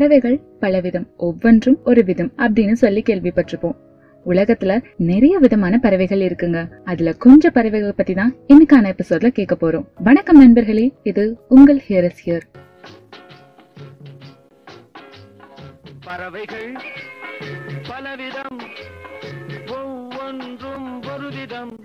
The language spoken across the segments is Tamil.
பறவைகள் பலவிதம் ஒவ்வொன்றும் ஒரு விதம் அப்படின்னு சொல்லி கேள்விப்பட்டிருப்போம். உலகத்துல நிறைய விதமான பறவைகள் இருக்குங்க. அதுல கொஞ்சம் பறவைகள் பத்தி தான் இன்னைக்கான எபிசோட்ல கேட்க போறோம். வணக்கம் நண்பர்களே இது உங்கள் ஹியர் இஸ் ஹியர். பறவைகள் பலவிதம் ஒவ்வொன்றும் ஒரு விதம்.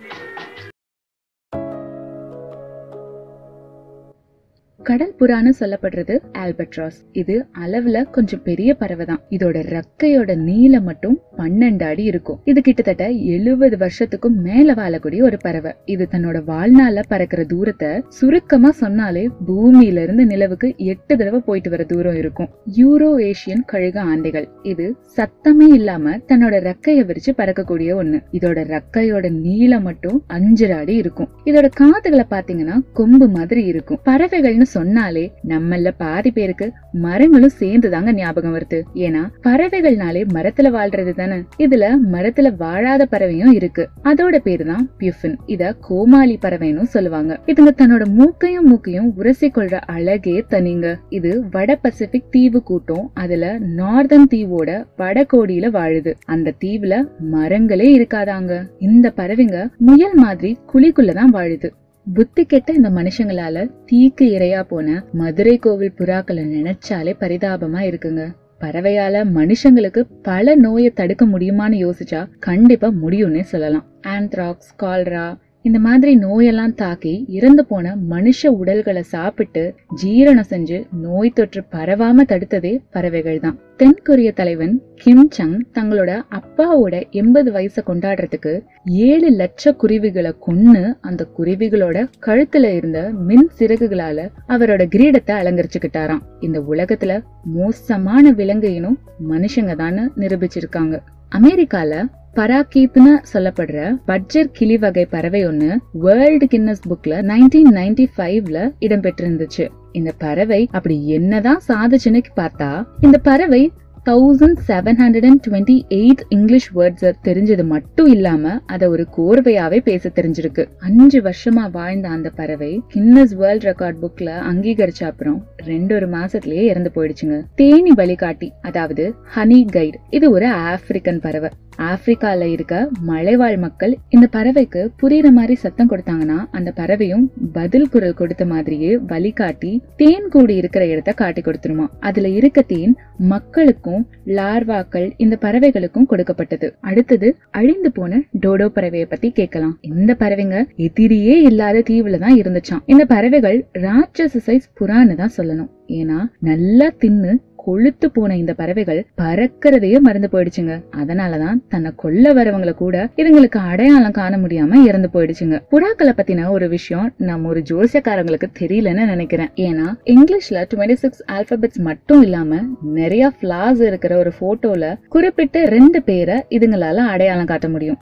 கடல் புறான்னு சொல்லப்படுறது ஆல்பட்ராஸ் இது அளவுல கொஞ்சம் பெரிய பறவை தான் இதோட ரக்கையோட நீளம் மட்டும் பன்னெண்டு அடி இருக்கும். இது கிட்டத்தட்ட எழுபது வருஷத்துக்கும் மேல வாழக்கூடிய ஒரு பறவை. இது தன்னோட வாழ்நாள பறக்கிற தூரத்தை சுருக்கமா சொன்னாலே பூமியில இருந்து நிலவுக்கு எட்டு தடவை போயிட்டு வர தூரம் இருக்கும். யூரோ ஏசியன் கழுக ஆண்டைகள் இது சத்தமே இல்லாம தன்னோட ரக்கைய விரிச்சு பறக்கக்கூடிய ஒண்ணு. இதோட ரக்கையோட நீளம் மட்டும் அஞ்சு அடி இருக்கும். இதோட காதுகளை பாத்தீங்கன்னா கொம்பு மாதிரி இருக்கும். பறவைகள்னு சொன்னாலே நம்மள பாதி பேருக்கு மரங்களும் சேர்ந்து தாங்க ஞாபகம் வருது. ஏன்னா பறவைகள்னாலே மரத்துல வாழ்றது தானே. இதுல மரத்துல வாழாத பறவையும் இருக்கு. அதோட பேரு தான் பியூஃபின். இத கோமாளி பறவைன்னு சொல்லுவாங்க. இதுங்க தன்னோட மூக்கையும் மூக்கையும் உரசி கொள்ற அழகே தனிங்க. இது வட பசிபிக் தீவு கூட்டம். அதுல நார்தன் தீவோட வடகோடியில வாழுது. அந்த தீவுல மரங்களே இருக்காதாங்க. இந்த பறவைங்க முயல் மாதிரி குழிக்குள்ளதான் வாழுது. புத்தி கெட்ட இந்த மனுஷங்களால தீக்கு இரையா போன மதுரை கோவில் புறாக்களை நினைச்சாலே பரிதாபமா இருக்குங்க. பறவையால மனுஷங்களுக்கு பல நோயை தடுக்க முடியுமான்னு யோசிச்சா கண்டிப்பா முடியும்னே சொல்லலாம். ஆந்த்ராக்ஸ் கால்ரா இந்த மாதிரி நோயெல்லாம் தாக்கி இறந்து போன மனுஷ உடல்களை சாப்பிட்டு ஜீரணம் செஞ்சு நோய் தொற்று பரவாம தடுத்ததே பறவைகள் தான். தென்கொரிய தலைவன் கிம் சங் தங்களோட அப்பாவோட எண்பது வயசை கொண்டாடுறதுக்கு ஏழு லட்ச குருவிகளை கொன்னு அந்த குருவிகளோட கழுத்துல இருந்த மின் சிறகுகளால அவரோட கிரீடத்தை அலங்கரிச்சுக்கிட்டாராம். இந்த உலகத்துல மோசமான விலங்கு இனம் மனுஷங்க தான் நிரூபிச்சிருக்காங்க. அமெரிக்கால பராகீப்னு சொல்லப்படுற பட்ஜர் கிளி வகை பறவை ஒண்ணு வேர்ல்டு கின்னஸ் புக்ல நைன்டீன் நைன்டி ஃபைவ்ல இடம்பெற்றிருந்துச்சு. இந்த பறவை அப்படி என்னதான் சாதிச்சுன்னு பார்த்தா இந்த பறவை thousand seven hundred and twenty eight English words தெரிஞ்சது மட்டும் இல்லாம அத ஒரு கோர்வையாவே பேச தெரிஞ்சிருக்கு. அஞ்சு வருஷமா வாழ்ந்த அந்த பறவை கின்னஸ் வேர்ல்ட் ரெக்கார்ட் புக்ல அங்கீகரிச்ச அப்புறம் ரெண்டு ஒரு மாசத்திலேயே இறந்து போயிடுச்சுங்க. தேனி வழிகாட்டி அதாவது ஹனி கைட் இது ஒரு ஆப்பிரிக்கன் பறவை. ஆப்பிரிக்காவில் இருக்க மலைவாழ் மக்கள் இந்த பறவைக்கு புரியுற மாதிரி சத்தம் கொடுத்தாங்கன்னா அந்த பறவையும் பதில் குரல் கொடுத்த மாதிரியே வழிகாட்டி தேன் கூடி இருக்கிற இடத்த காட்டி கொடுத்துருமா. அதுல இருக்க தேன் மக்களுக்கும் லார்வாக்கள் இந்த பறவைகளுக்கும் கொடுக்கப்பட்டது. அடுத்தது அழிந்து போன டோடோ பறவையை பத்தி கேட்கலாம். இந்த பறவைங்க எதிரியே இல்லாத தீவுல தான் இருந்துச்சாம். இந்த பறவைகள் ராட்சச சைஸ் புறான்னு தான் சொல்லணும். ஏன்னா நல்லா தின்னு கொளுத்து போன இந்த பறவைகள் பறக்கிறதையே மறந்து போயிடுச்சுங்க. அதனாலதான் தன்னை கொல்ல வரவங்கள கூட இதுங்களுக்கு அடையாளம் காண முடியாம இறந்து போயிடுச்சுங்க. புறாக்களை பத்தின ஒரு விஷயம் நம்ம ஒரு ஜோசியக்காரங்களுக்கு தெரியலன்னு நினைக்கிறேன். ஏன்னா இங்கிலீஷ்ல டுவெண்ட்டி சிக்ஸ் ஆல்பபெட்ஸ் மட்டும் இல்லாம நிறைய பிளாஸ் இருக்கிற ஒரு போட்டோல குறிப்பிட்ட ரெண்டு பேரை இதுங்களால அடையாளம் காட்ட முடியும்.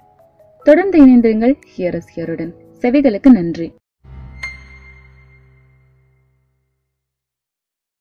தொடர்ந்து இணைந்திருங்கள். ஹியர் இஸ் ஹியருடன் செவிகளுக்கு நன்றி.